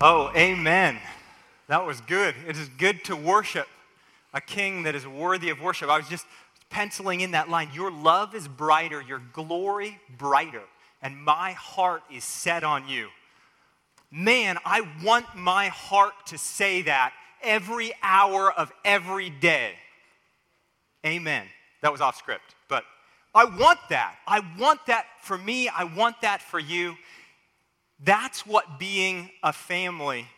Oh, amen. That was good. It is good to worship a king that is worthy of worship. I was just penciling in that line Your love is brighter, your glory brighter, and my heart is set on you. Man, I want my heart to say that every hour of every day. Amen. That was off script, but I want that. I want that for me. I want that for you. That's what being a family,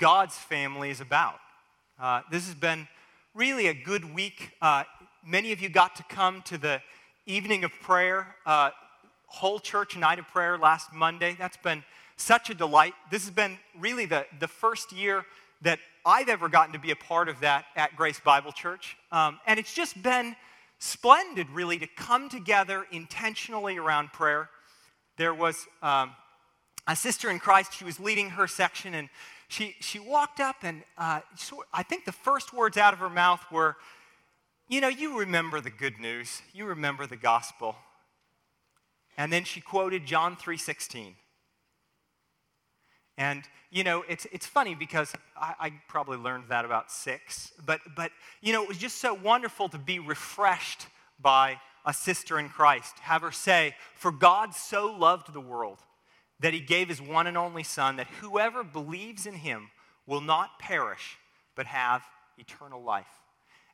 God's family, is about. Uh, this has been really a good week. Uh, many of you got to come to the evening of prayer, uh, whole church night of prayer last Monday. That's been such a delight. This has been really the, the first year that I've ever gotten to be a part of that at Grace Bible Church. Um, and it's just been splendid, really, to come together intentionally around prayer. There was um, a sister in Christ, she was leading her section, and she, she walked up, and uh, I think the first words out of her mouth were, You know, you remember the good news, you remember the gospel. And then she quoted John 3:16. And you know, it's, it's funny because I, I, probably learned that about six, but, but you know, it was just so wonderful to be refreshed by a sister in Christ. Have her say, For God so loved the world that he gave his one and only Son, that whoever believes in him will not perish, but have eternal life.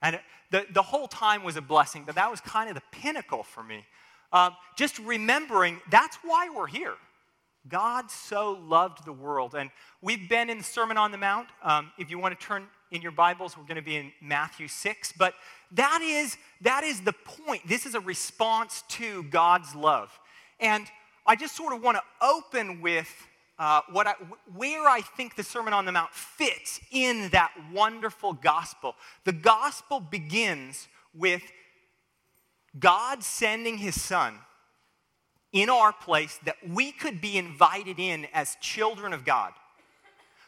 And the, the whole time was a blessing, but that was kind of the pinnacle for me. Um, just remembering that's why we're here. God so loved the world. And we've been in the Sermon on the Mount. Um, if you want to turn in your Bibles, we're going to be in Matthew 6. But that is, that is the point. This is a response to God's love. And I just sort of want to open with uh, what I, where I think the Sermon on the Mount fits in that wonderful gospel. The gospel begins with God sending his son in our place that we could be invited in as children of God.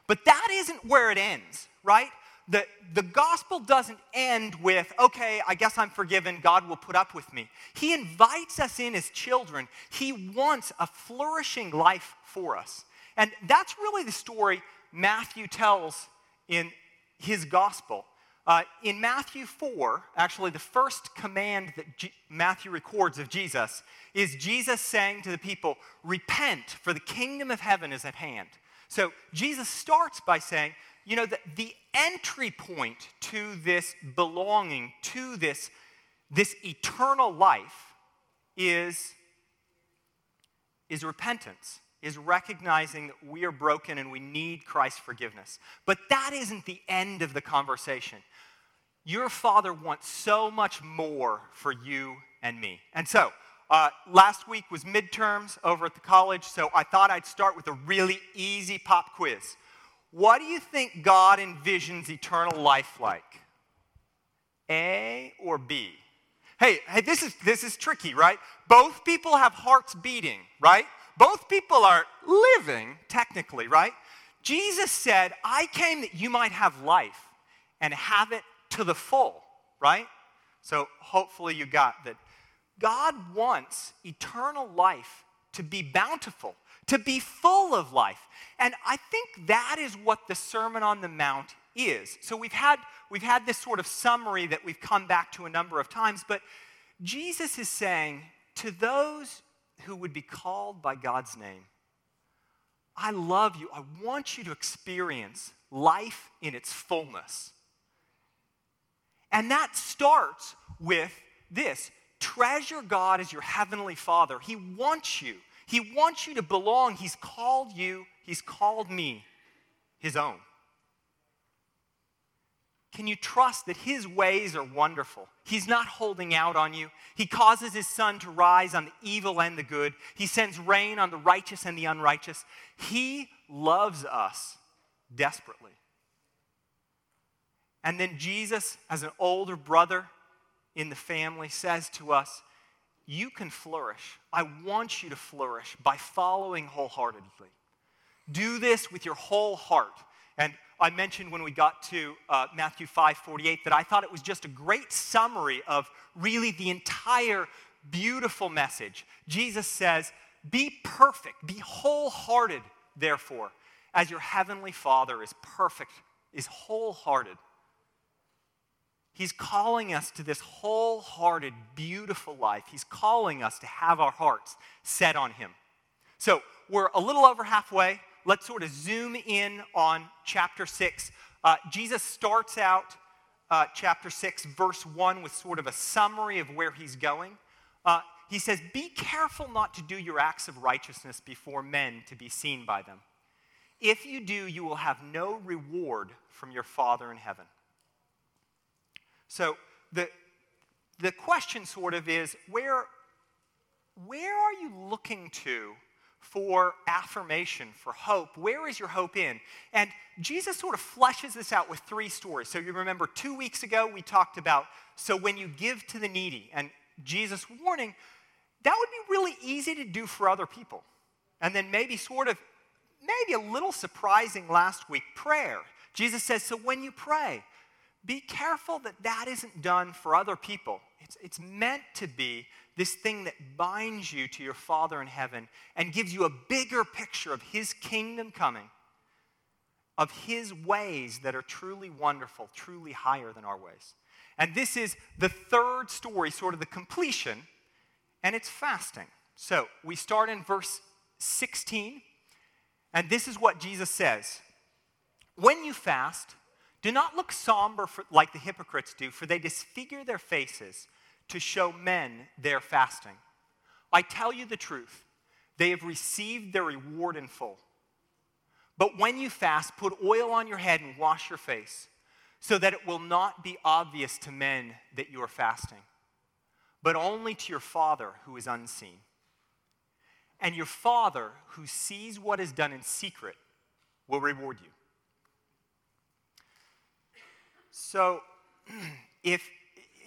But that isn't where it ends, right? The, the gospel doesn't end with, okay, I guess I'm forgiven, God will put up with me. He invites us in as children. He wants a flourishing life for us. And that's really the story Matthew tells in his gospel. Uh, in Matthew 4, actually, the first command that G- Matthew records of Jesus is Jesus saying to the people, Repent, for the kingdom of heaven is at hand. So Jesus starts by saying, you know, the, the entry point to this belonging, to this, this eternal life, is, is repentance is recognizing that we are broken and we need Christ's forgiveness. But that isn't the end of the conversation. Your Father wants so much more for you and me. And so, uh, last week was midterms over at the college, so I thought I'd start with a really easy pop quiz. What do you think God envisions eternal life like? A or B? Hey, hey, this is this is tricky, right? Both people have hearts beating, right? Both people are living technically, right? Jesus said, "I came that you might have life and have it to the full, right? So hopefully you got that. God wants eternal life to be bountiful, to be full of life. And I think that is what the Sermon on the Mount is. So we've had, we've had this sort of summary that we've come back to a number of times, but Jesus is saying to those who would be called by God's name, I love you. I want you to experience life in its fullness. And that starts with this treasure God as your heavenly Father. He wants you. He wants you to belong. He's called you, He's called me His own. Can you trust that His ways are wonderful? He's not holding out on you. He causes His sun to rise on the evil and the good. He sends rain on the righteous and the unrighteous. He loves us desperately. And then Jesus, as an older brother in the family, says to us, You can flourish. I want you to flourish by following wholeheartedly. Do this with your whole heart. And I mentioned when we got to uh, Matthew 5 48 that I thought it was just a great summary of really the entire beautiful message. Jesus says, Be perfect, be wholehearted, therefore, as your heavenly Father is perfect, is wholehearted. He's calling us to this wholehearted, beautiful life. He's calling us to have our hearts set on Him. So we're a little over halfway. Let's sort of zoom in on chapter 6. Uh, Jesus starts out uh, chapter 6, verse 1, with sort of a summary of where he's going. Uh, he says, Be careful not to do your acts of righteousness before men to be seen by them. If you do, you will have no reward from your Father in heaven. So the, the question sort of is where, where are you looking to for affirmation, for hope? Where is your hope in? And Jesus sort of fleshes this out with three stories. So you remember two weeks ago we talked about so when you give to the needy, and Jesus warning, that would be really easy to do for other people. And then maybe sort of, maybe a little surprising last week, prayer. Jesus says, so when you pray, be careful that that isn't done for other people. It's, it's meant to be this thing that binds you to your Father in heaven and gives you a bigger picture of His kingdom coming, of His ways that are truly wonderful, truly higher than our ways. And this is the third story, sort of the completion, and it's fasting. So we start in verse 16, and this is what Jesus says When you fast, do not look somber for, like the hypocrites do, for they disfigure their faces to show men their fasting. I tell you the truth, they have received their reward in full. But when you fast, put oil on your head and wash your face, so that it will not be obvious to men that you are fasting, but only to your Father who is unseen. And your Father who sees what is done in secret will reward you. So, if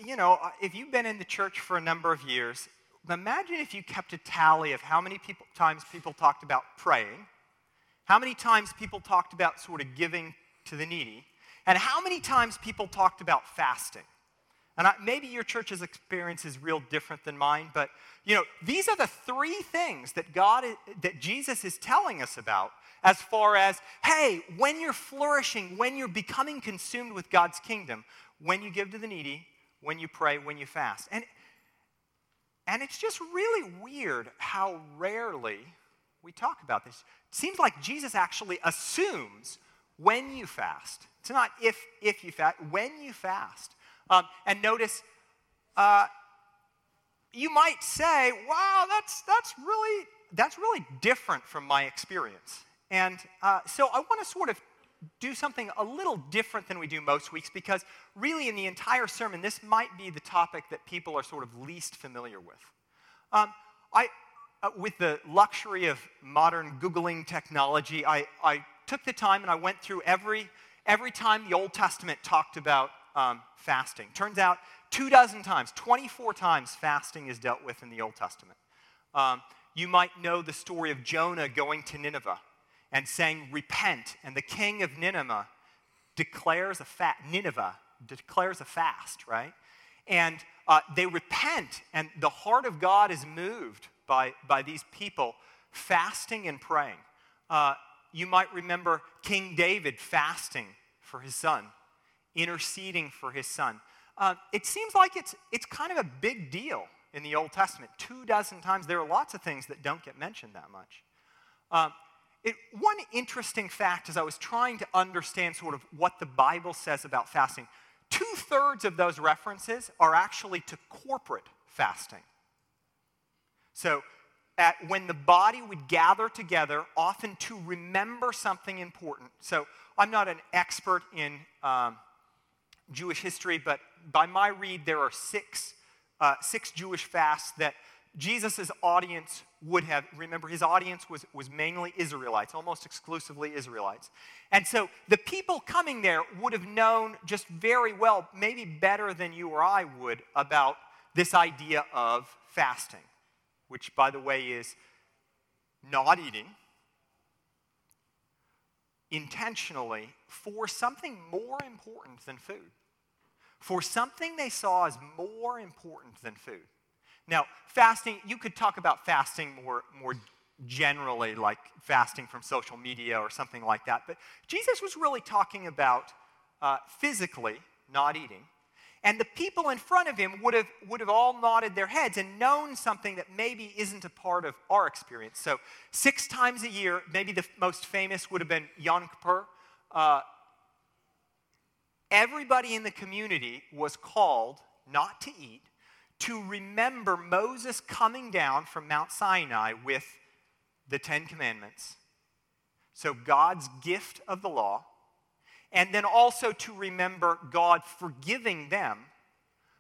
you know, uh, if you've been in the church for a number of years, imagine if you kept a tally of how many people, times people talked about praying, how many times people talked about sort of giving to the needy, and how many times people talked about fasting. And I, maybe your church's experience is real different than mine, but you know, these are the three things that God, that Jesus is telling us about as far as, hey, when you're flourishing, when you're becoming consumed with God's kingdom, when you give to the needy, when you pray, when you fast. And, and it's just really weird how rarely we talk about this. It seems like Jesus actually assumes when you fast. It's not if, if you fast, when you fast. Um, and notice, uh, you might say, wow, that's, that's, really, that's really different from my experience. And uh, so I want to sort of do something a little different than we do most weeks because really in the entire sermon, this might be the topic that people are sort of least familiar with. Um, I, uh, with the luxury of modern Googling technology, I, I took the time and I went through every, every time the Old Testament talked about um, fasting. Turns out two dozen times, 24 times, fasting is dealt with in the Old Testament. Um, you might know the story of Jonah going to Nineveh and saying, Repent. And the king of Nineveh declares a fast, Nineveh declares a fast, right? And uh, they repent, and the heart of God is moved by, by these people fasting and praying. Uh, you might remember King David fasting for his son, interceding for his son. Uh, it seems like it's, it's kind of a big deal in the Old Testament. Two dozen times. There are lots of things that don't get mentioned that much. Um, it, one interesting fact as I was trying to understand sort of what the Bible says about fasting, two thirds of those references are actually to corporate fasting. So, at, when the body would gather together, often to remember something important. So, I'm not an expert in um, Jewish history, but by my read, there are six, uh, six Jewish fasts that Jesus' audience would have, remember, his audience was, was mainly Israelites, almost exclusively Israelites. And so the people coming there would have known just very well, maybe better than you or I would, about this idea of fasting, which, by the way, is not eating intentionally for something more important than food, for something they saw as more important than food. Now, fasting, you could talk about fasting more, more, generally like fasting from social media or something like that. But Jesus was really talking about uh, physically not eating. And the people in front of him would have, would have all nodded their heads and known something that maybe isn't a part of our experience. So, six times a year, maybe the most famous would have been Yom Kippur. Uh, everybody in the community was called not to eat to remember Moses coming down from Mount Sinai with the Ten Commandments. So, God's gift of the law. And then also to remember God forgiving them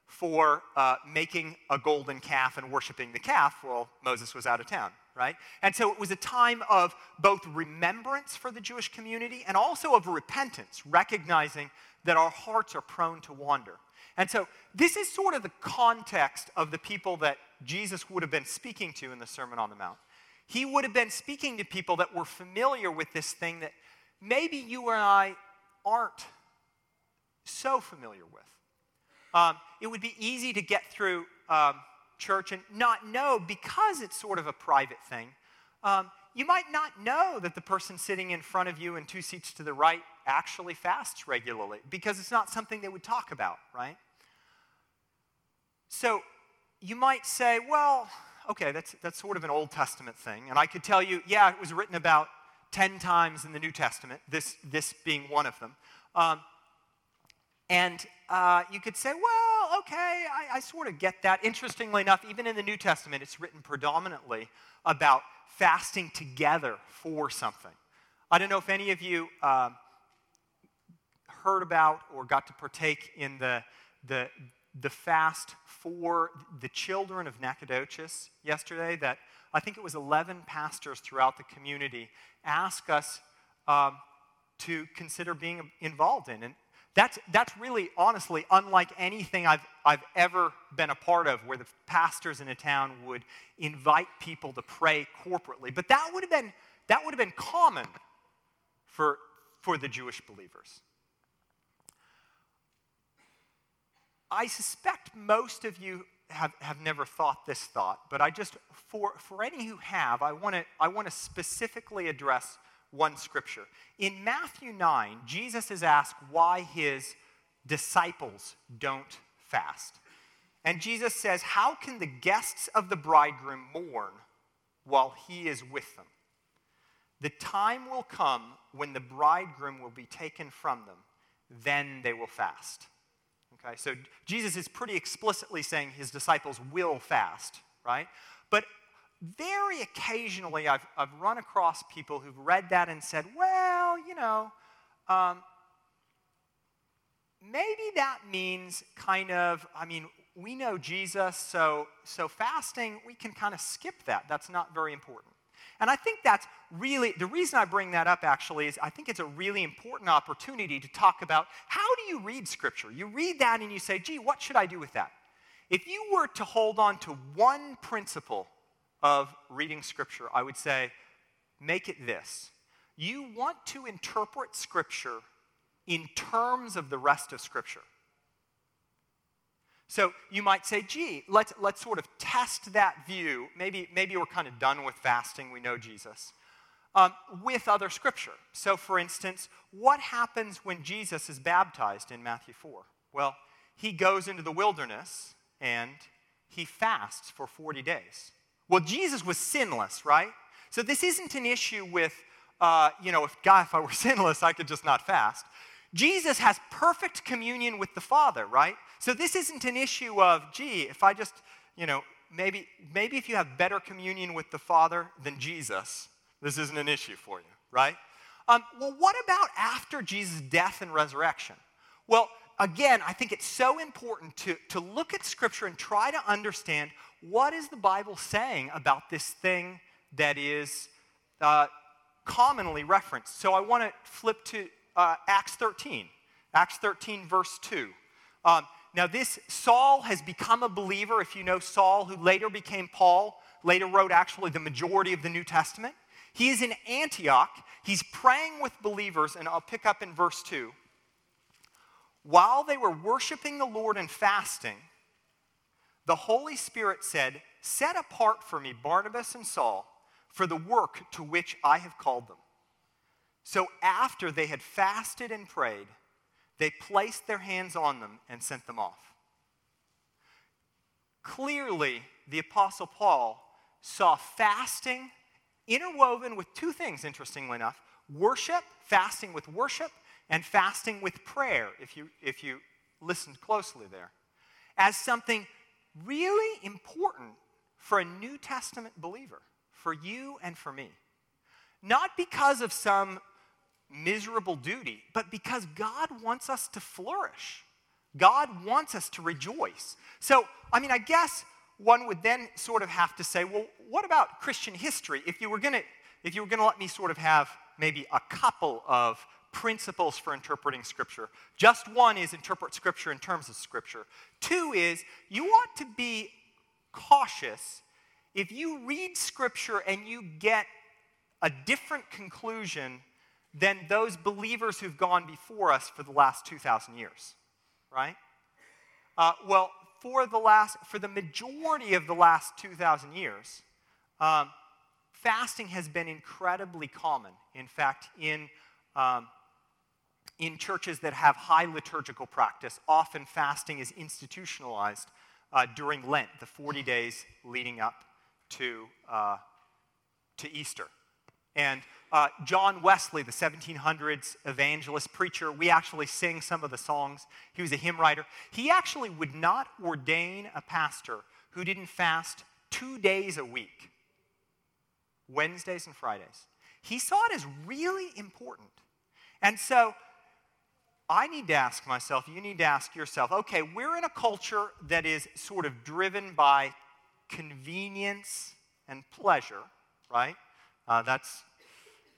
for uh, making a golden calf and worshiping the calf while Moses was out of town, right? And so it was a time of both remembrance for the Jewish community and also of repentance, recognizing that our hearts are prone to wander. And so this is sort of the context of the people that Jesus would have been speaking to in the Sermon on the Mount. He would have been speaking to people that were familiar with this thing that maybe you and I aren't so familiar with. Um, it would be easy to get through um, church and not know because it's sort of a private thing. Um, you might not know that the person sitting in front of you and two seats to the right actually fasts regularly because it's not something they would talk about, right? So you might say, well, okay, that's, that's sort of an Old Testament thing. And I could tell you, yeah, it was written about 10 times in the New Testament, this, this being one of them. Um, and uh, you could say, well, okay, I, I, sort of get that. Interestingly enough, even in the New Testament, it's written predominantly about fasting together for something. I don't know if any of you uh, heard about or got to partake in the, the, the fast for the children of Nacogdoches yesterday that I think it was 11 pastors throughout the community asked us um, to consider being involved in. And that's, that's really, honestly, unlike anything I've, I've ever been a part of where the pastors in a town would invite people to pray corporately. But that would have been, that would have been common for, for the Jewish believers. I suspect most of you have, have never thought this thought, but I just, for, for any who have, I want to I wanna specifically address one scripture. In Matthew 9, Jesus is asked why his disciples don't fast. And Jesus says, How can the guests of the bridegroom mourn while he is with them? The time will come when the bridegroom will be taken from them, then they will fast. Okay, so Jesus is pretty explicitly saying his disciples will fast, right? Very occasionally I've, I've run across people who've read that and said, well, you know, um, maybe that means kind of, I mean, we know Jesus, so, so fasting, we can kind of skip that. That's not very important. And I think that's really, the reason I bring that up actually is I think it's a really important opportunity to talk about how do you read Scripture? You read that and you say, gee, what should I do with that? If you were to hold on to one principle of reading Scripture, I would say, make it this. You want to interpret Scripture in terms of the rest of Scripture. So you might say, gee, let's, let's sort of test that view. Maybe, maybe we're kind of done with fasting, we know Jesus, um, with other scripture. So, for instance, what happens when Jesus is baptized in Matthew 4? Well, he goes into the wilderness and he fasts for 40 days. Well, Jesus was sinless, right? So this isn't an issue with, uh, you know, if God, if I were sinless, I could just not fast. Jesus has perfect communion with the Father, right? So this isn't an issue of, gee, if I just, you know, maybe, maybe if you have better communion with the Father than Jesus, this isn't an issue for you, right? Um, well, what about after Jesus' death and resurrection? Well, again, I think it's so important to, to look at Scripture and try to understand what is the Bible saying about this thing that is uh, commonly referenced. So I want to flip to uh, Acts 13. Acts 13, verse 2. Um, now, this Saul has become a believer. If you know Saul, who later became Paul, later wrote actually the majority of the New Testament. He is in Antioch. He's praying with believers, and I'll pick up in verse 2. While they were worshiping the Lord and fasting, the Holy Spirit said, Set apart for me Barnabas and Saul for the work to which I have called them. So after they had fasted and prayed, they placed their hands on them and sent them off. Clearly, the Apostle Paul saw fasting interwoven with two things, interestingly enough worship, fasting with worship, and fasting with prayer, if you, if you listened closely there, as something really important for a New Testament believer, for you and for me. Not because of some miserable duty, but because God wants us to flourish. God wants us to rejoice. So, I mean, I guess one would then sort of have to say, well, what about Christian history? If you were going to if you were going to let me sort of have maybe a couple of principles for interpreting Scripture. Just one is interpret Scripture in terms of Scripture. Two is you ought to be cautious if you read Scripture and you get a different conclusion than those believers who've gone before us for the last 2,000 years, right? Uh, well, for the last, for the majority of the last 2,000 years, um, fasting has been incredibly common. In fact, in um, in churches that have high liturgical practice, often fasting is institutionalized uh, during Lent, the 40 days leading up to, uh, to Easter. And uh, John Wesley, the 1700s evangelist preacher, we actually sing some of the songs. He was a hymn writer. He actually would not ordain a pastor who didn't fast two days a week, Wednesdays and Fridays. He saw it as really important. And so I need to ask myself, you need to ask yourself, okay, we're in a culture that is sort of driven by convenience and pleasure, right? Uh, that's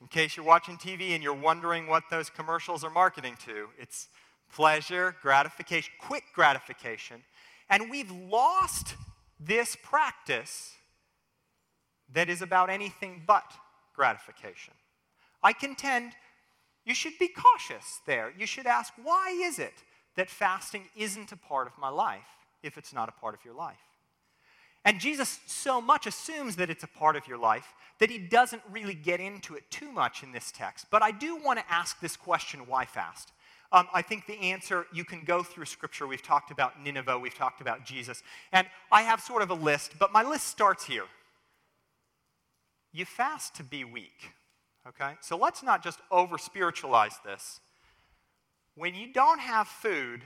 in case you're watching TV and you're wondering what those commercials are marketing to. It's pleasure, gratification, quick gratification. And we've lost this practice that is about anything but gratification. I contend you should be cautious there. You should ask, why is it that fasting isn't a part of my life if it's not a part of your life? And Jesus so much assumes that it's a part of your life that he doesn't really get into it too much in this text. But I do want to ask this question why fast? Um, I think the answer, you can go through scripture. We've talked about Nineveh, we've talked about Jesus. And I have sort of a list, but my list starts here. You fast to be weak. Okay? So let's not just over spiritualize this. When you don't have food,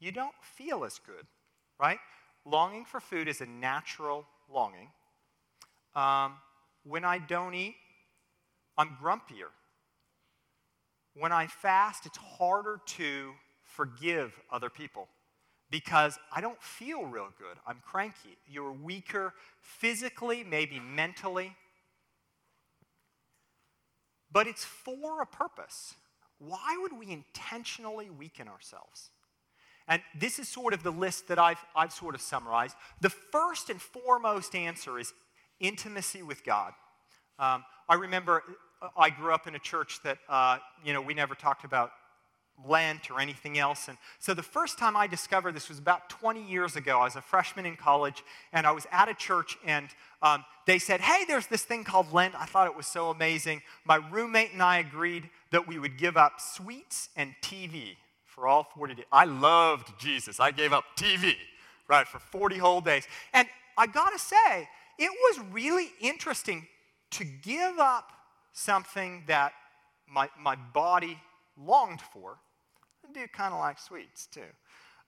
you don't feel as good, right? Longing for food is a natural longing. Um, when I don't eat, I'm grumpier. When I fast, it's harder to forgive other people because I don't feel real good. I'm cranky. You're weaker physically, maybe mentally but it's for a purpose. Why would we intentionally weaken ourselves? And this is sort of the list that I've, I've sort of summarized. The first and foremost answer is intimacy with God. Um, I remember uh, I grew up in a church that, uh, you know, we never talked about Lent or anything else. And so the first time I discovered this was about 20 years ago. I was a freshman in college and I was at a church and um, they said, Hey, there's this thing called Lent. I thought it was so amazing. My roommate and I agreed that we would give up sweets and TV for all 40 days. I loved Jesus. I gave up TV, right, for 40 whole days. And I gotta say, it was really interesting to give up something that my, my body longed for I do kind of like sweets too.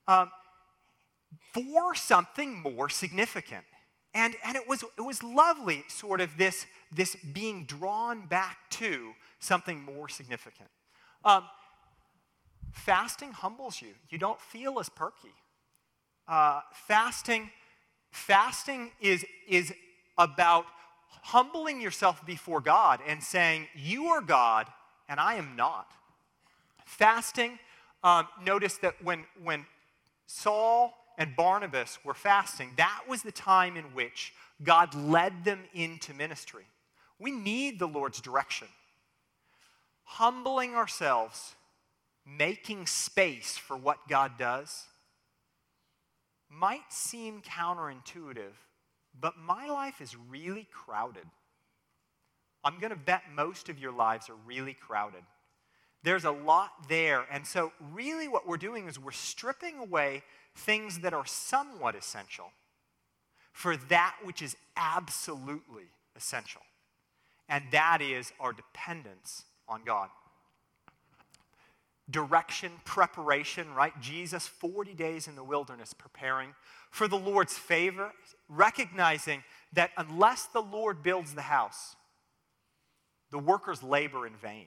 Um, for something more significant. And, and it, was, it was lovely, sort of this, this being drawn back to something more significant. Um, fasting humbles you. You don't feel as perky. Uh, fasting, fasting is, is about humbling yourself before God and saying, You are God and I am not. Fasting um, notice that when, when Saul and Barnabas were fasting, that was the time in which God led them into ministry. We need the Lord's direction. Humbling ourselves, making space for what God does, might seem counterintuitive, but my life is really crowded. I'm going to bet most of your lives are really crowded. There's a lot there. And so, really, what we're doing is we're stripping away things that are somewhat essential for that which is absolutely essential. And that is our dependence on God. Direction, preparation, right? Jesus, 40 days in the wilderness preparing for the Lord's favor, recognizing that unless the Lord builds the house, the workers labor in vain.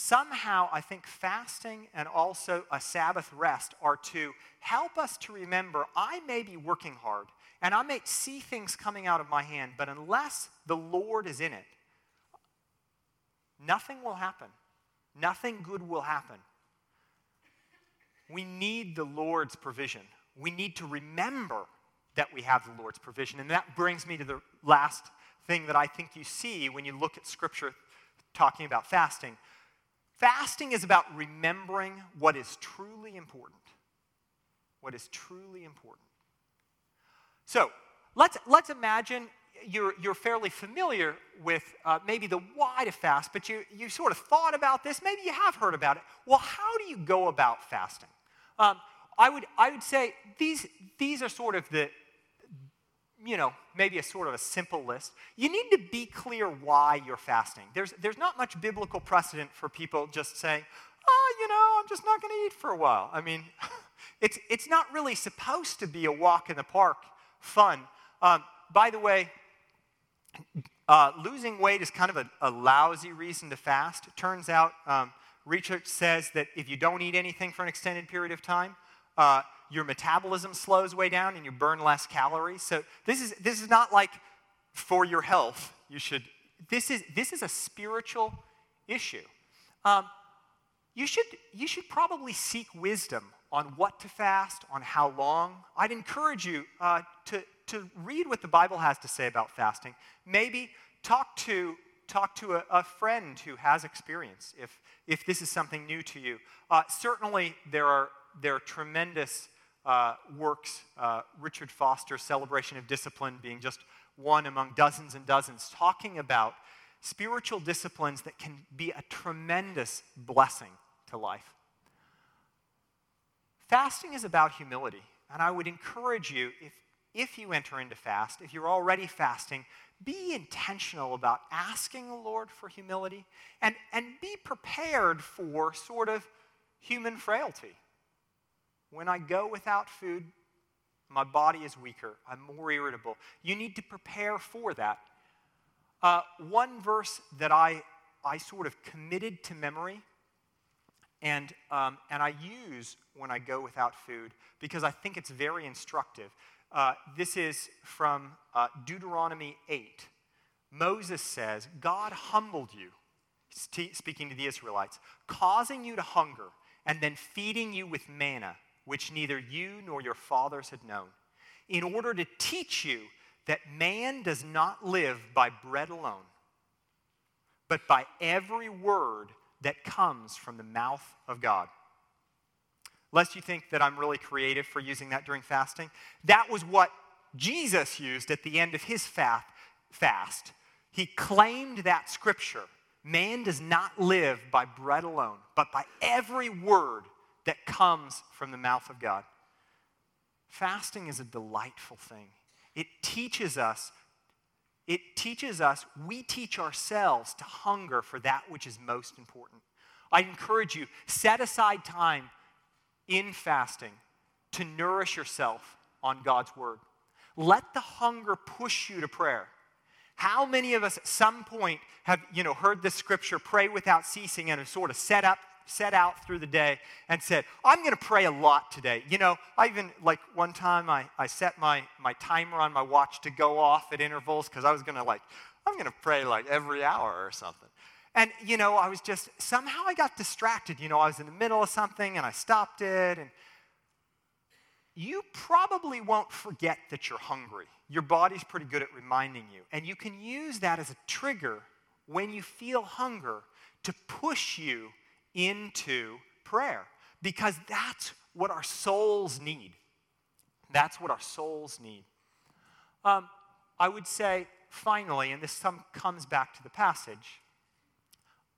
Somehow, I think fasting and also a Sabbath rest are to help us to remember I may be working hard and I may see things coming out of my hand, but unless the Lord is in it, nothing will happen. Nothing good will happen. We need the Lord's provision. We need to remember that we have the Lord's provision. And that brings me to the last thing that I think you see when you look at Scripture talking about fasting. Fasting is about remembering what is truly important. What is truly important. So let's, let's imagine you're, you're fairly familiar with uh, maybe the why to fast, but you, you sort of thought about this. Maybe you have heard about it. Well, how do you go about fasting? Um, I, would, I would say these, these are sort of the, you know, maybe a sort of a simple list. You need to be clear why you're fasting. There's, there's not much biblical precedent for people just saying, oh, you know, I'm just not going to eat for a while. I mean, it's, it's not really supposed to be a walk in the park fun. Um, by the way, uh, losing weight is kind of a, a, lousy reason to fast. It turns out um, research says that if you don't eat anything for an extended period of time, uh, your metabolism slows way down and you burn less calories. So this is, this is not like for your health. You should, this is, this is a spiritual issue. Um, you, should, you should probably seek wisdom on what to fast, on how long. I'd encourage you uh, to, to read what the Bible has to say about fasting. Maybe talk to, talk to a, a friend who has experience if, if this is something new to you. Uh, certainly, there are, there are tremendous uh, works, uh, Richard Foster's Celebration of Discipline being just one among dozens and dozens, talking about spiritual disciplines that can be a tremendous blessing to life. Fasting is about humility, and I would encourage you, if, if you enter into fast, if you're already fasting, be intentional about asking the Lord for humility and, and be prepared for sort of human frailty. When I go without food, my body is weaker. I'm more irritable. You need to prepare for that. Uh, one verse that I, I sort of committed to memory and, um, and I use when I go without food because I think it's very instructive. Uh, this is from uh, Deuteronomy 8. Moses says, God humbled you, speaking to the Israelites, causing you to hunger, and then feeding you with manna which neither you nor your fathers had known, in order to teach you that man does not live by bread alone, but by every word that comes from the mouth of God. Lest you think that I'm really creative for using that during fasting, that was what Jesus used at the end of his fast. He claimed that scripture man does not live by bread alone, but by every word that comes from the mouth of God. Fasting is a delightful thing. It teaches us, it teaches us, we teach ourselves to hunger for that which is most important. I encourage you, set aside time in fasting to nourish yourself on God's word. Let the hunger push you to prayer. How many of us at some point have, you know, heard this scripture, pray without ceasing, and have sort of set up set out through the day and said, I'm going to pray a lot today. You know, I even, like one time, I, I set my, my timer on my watch to go off at intervals because I was going to, like, I'm going to pray like every hour or something. And, you know, I was just, somehow I got distracted. You know, I was in the middle of something and I stopped it. And you probably won't forget that you're hungry. Your body's pretty good at reminding you. And you can use that as a trigger when you feel hunger to push you into prayer because that's what our souls need. That's what our souls need. Um, I would say, finally, and this comes back to the passage,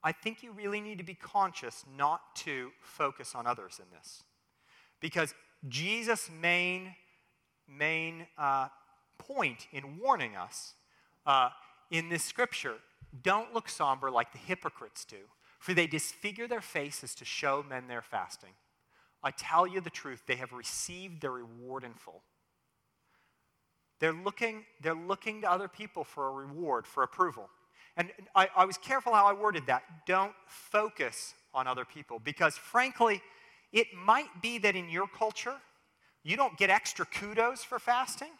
I think you really need to be conscious not to focus on others in this. Because Jesus' main, main uh, point in warning us uh, in this scripture don't look somber like the hypocrites do, for they disfigure their faces to show men they're fasting. I tell you the truth, they have received their reward in full. They're looking, they're looking to other people for a reward, for approval. And I, I was careful how I worded that. Don't focus on other people because, frankly, it might be that in your culture, you don't get extra kudos for fasting.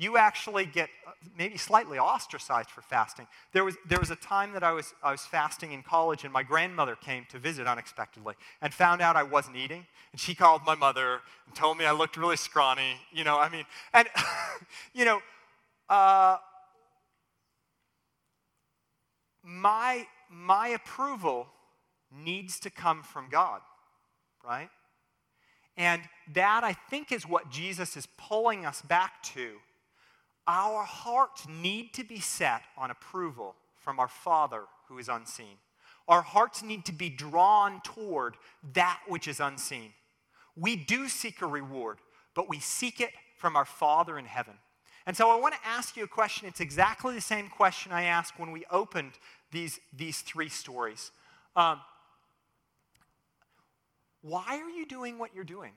You actually get uh, maybe slightly ostracized for fasting. There was, there was a time that I was, I was fasting in college, and my grandmother came to visit unexpectedly and found out I wasn't eating. And she called my mother and told me I looked really scrawny. You know, I mean, and, you know, uh, my, my approval needs to come from God, right? And that, I think, is what Jesus is pulling us back to. Our hearts need to be set on approval from our Father who is unseen. Our hearts need to be drawn toward that which is unseen. We do seek a reward, but we seek it from our Father in heaven. And so I want to ask you a question. It's exactly the same question I asked when we opened these, these three stories. Um, why are you doing what you're doing?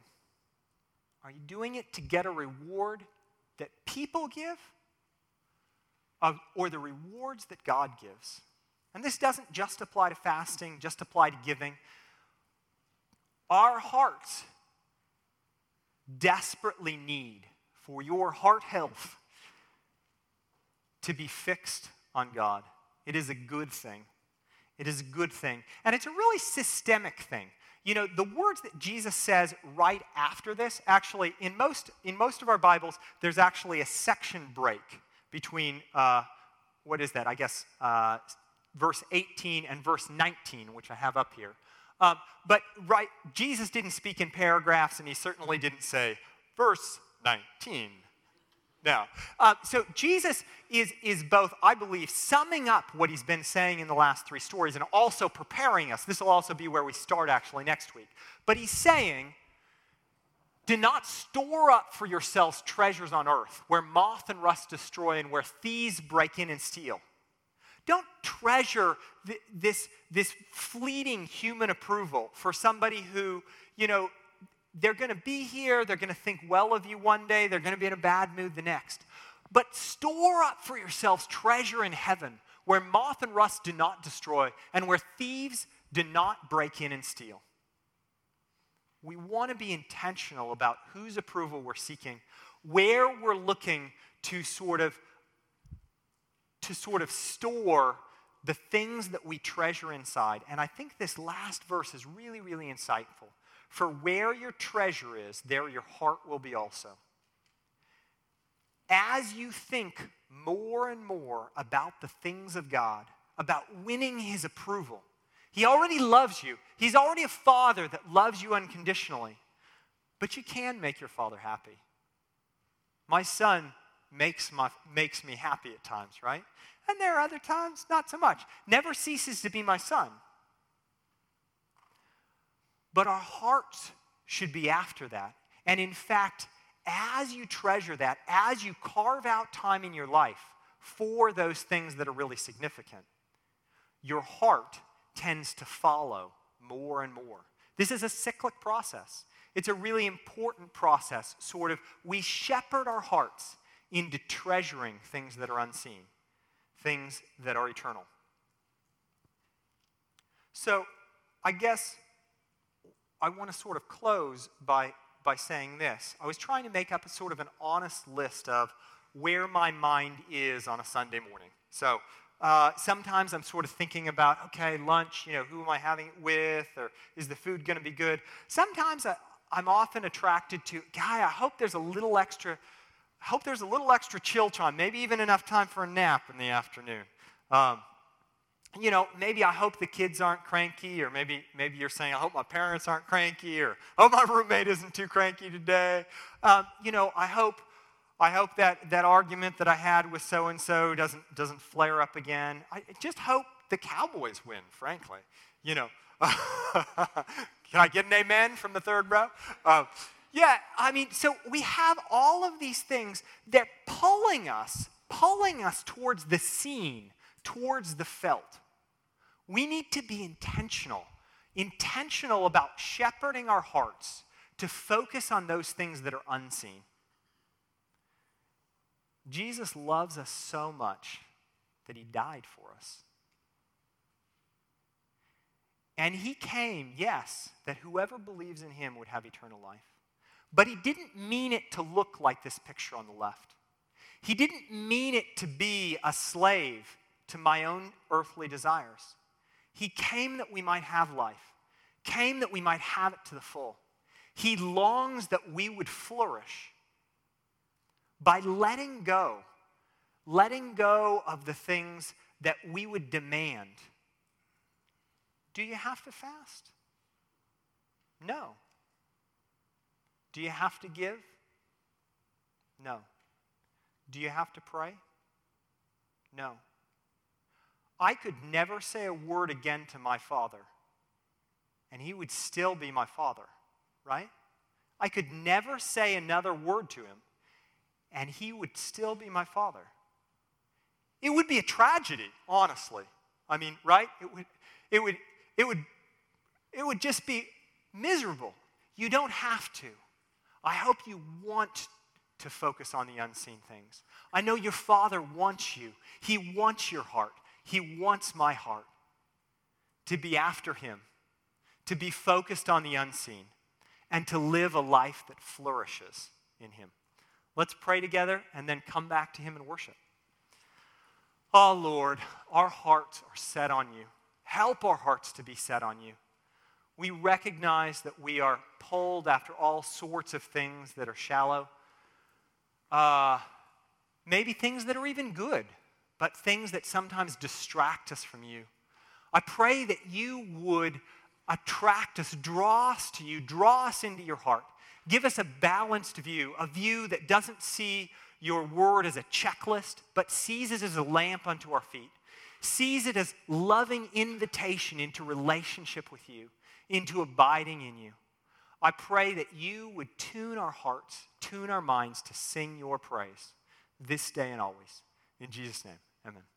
Are you doing it to get a reward people give or the rewards that God gives? And this doesn't just apply to fasting, just apply to giving. Our hearts desperately need for your heart health to be fixed on God. It is a good thing. It is a good thing. And it's a really systemic thing. You know, the words that Jesus says right after this, actually, in most, in most of our Bibles, there's actually a section break between, uh, what is that? I guess, uh, verse 18 and verse 19, which I have up here. Um, but right, Jesus didn't speak in paragraphs, and he certainly didn't say, verse 19. Now, uh, so Jesus is, is both, I believe, summing up what he's been saying in the last three stories and also preparing us. This will also be where we start actually next week. But he's saying, do not store up for yourselves treasures on earth where moth and rust destroy and where thieves break in and steal. Don't treasure th- this, this fleeting human approval for somebody who, you know, they're going to be here, they're going to think well of you one day, they're going to be in a bad mood the next. But store up for yourselves treasure in heaven where moth and rust do not destroy and where thieves do not break in and steal. We want to be intentional about whose approval we're seeking, where we're looking to sort of to sort of store the things that we treasure inside. And I think this last verse is really really insightful. For where your treasure is, there your heart will be also. As you think more and more about the things of God, about winning His approval, He already loves you. He's already a father that loves you unconditionally. But you can make your father happy. My son makes, my, makes me happy at times, right? And there are other times, not so much. Never ceases to be my son. But our hearts should be after that. And in fact, as you treasure that, as you carve out time in your life for those things that are really significant, your heart tends to follow more and more. This is a cyclic process. It's a really important process, sort of. We shepherd our hearts into treasuring things that are unseen, things that are eternal. So, I guess I want to sort of close by, by saying this. I was trying to make up a sort of an honest list of where my mind is on a Sunday morning. So uh, sometimes I'm sort of thinking about, okay, lunch, you know, who am I having it with? Or is the food going to be good? Sometimes I, I'm often attracted to, guy, I hope there's a little extra, I hope there's a little extra chill time, maybe even enough time for a nap in the afternoon. Um, you know, maybe I hope the kids aren't cranky, or maybe, maybe you're saying, I hope my parents aren't cranky, or oh, my roommate isn't too cranky today. Um, you know, I hope, I hope that, that argument that I had with so and so doesn't doesn't flare up again. I just hope the Cowboys win, frankly. You know, can I get an amen from the third row? Uh, yeah, I mean, so we have all of these things that pulling us, pulling us towards the seen, towards the felt. We need to be intentional, intentional about shepherding our hearts to focus on those things that are unseen. Jesus loves us so much that he died for us. And he came, yes, that whoever believes in him would have eternal life. But he didn't mean it to look like this picture on the left. He didn't mean it to be a slave to my own earthly desires. He came that we might have life, came that we might have it to the full. He longs that we would flourish by letting go, letting go of the things that we would demand. Do you have to fast? No. Do you have to give? No. Do you have to pray? No. I could never say a word again to my father, and he would still be my father, right? I could never say another word to him, and he would still be my father. It would be a tragedy, honestly. I mean, right? It would, it would, it would, it would just be miserable. You don't have to. I hope you want to focus on the unseen things. I know your Father wants you, He wants your heart. He wants my heart to be after Him, to be focused on the unseen, and to live a life that flourishes in Him. Let's pray together and then come back to Him and worship. Oh Lord, our hearts are set on you. Help our hearts to be set on you. We recognize that we are pulled after all sorts of things that are shallow. Uh, maybe things that are even good but things that sometimes distract us from you. I pray that you would attract us, draw us to you, draw us into your heart. Give us a balanced view, a view that doesn't see your word as a checklist, but sees it as a lamp unto our feet, sees it as loving invitation into relationship with you, into abiding in you. I pray that you would tune our hearts, tune our minds to sing your praise this day and always. In Jesus' name, amen.